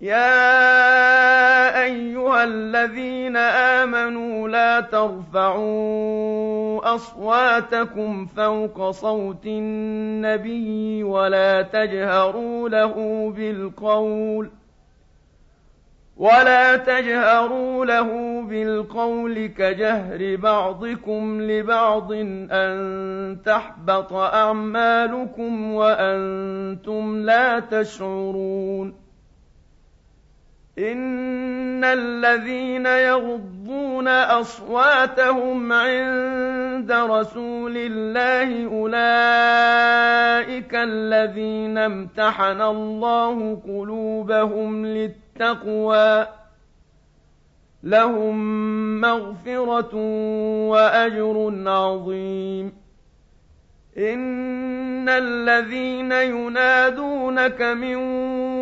يا ايها الذين امنوا لا ترفعوا اصواتكم فوق صوت النبي ولا تجهروا له بالقول ولا تجهروا له بالقول كجهر بعضكم لبعض ان تحبط اعمالكم وأنتم لا تشعرون إن الذين يغضون أصواتهم عند رسول الله أولئك الذين امتحن الله قلوبهم للتقوى لهم مغفرة وأجر عظيم إن الذين ينادونك من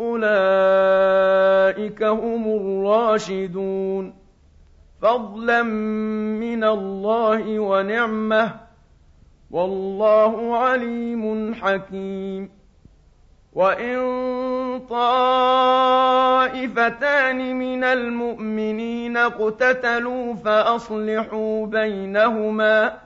أولئك هم الراشدون فضلا من الله ونعمه والله عليم حكيم وإن طائفتان من المؤمنين اقتتلوا فأصلحوا بينهما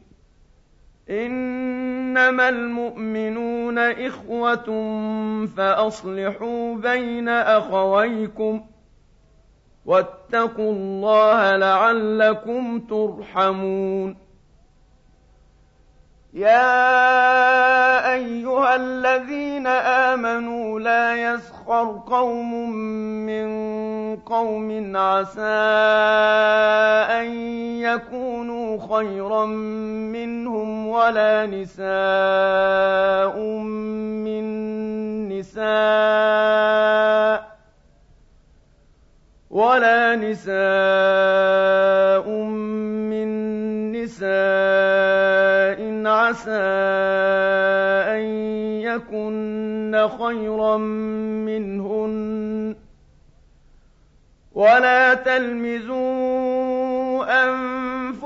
إنما المؤمنون إخوة فأصلحوا بين أخويكم واتقوا الله لعلكم ترحمون. يا أيها الذين آمنوا لا يسخر قوم من قوم عسى أن يكونوا خيرا منهم ولا نساء من نساء ولا نساء من نساء عسى أن يكن خيرا منهن ولا تلمزوا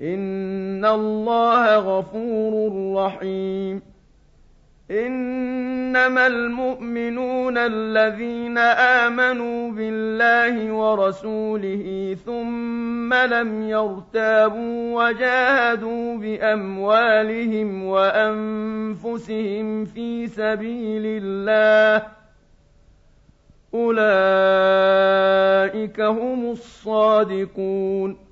إن الله غفور رحيم إنما المؤمنون الذين آمنوا بالله ورسوله ثم لم يرتابوا وجاهدوا بأموالهم وأنفسهم في سبيل الله أولئك هم الصادقون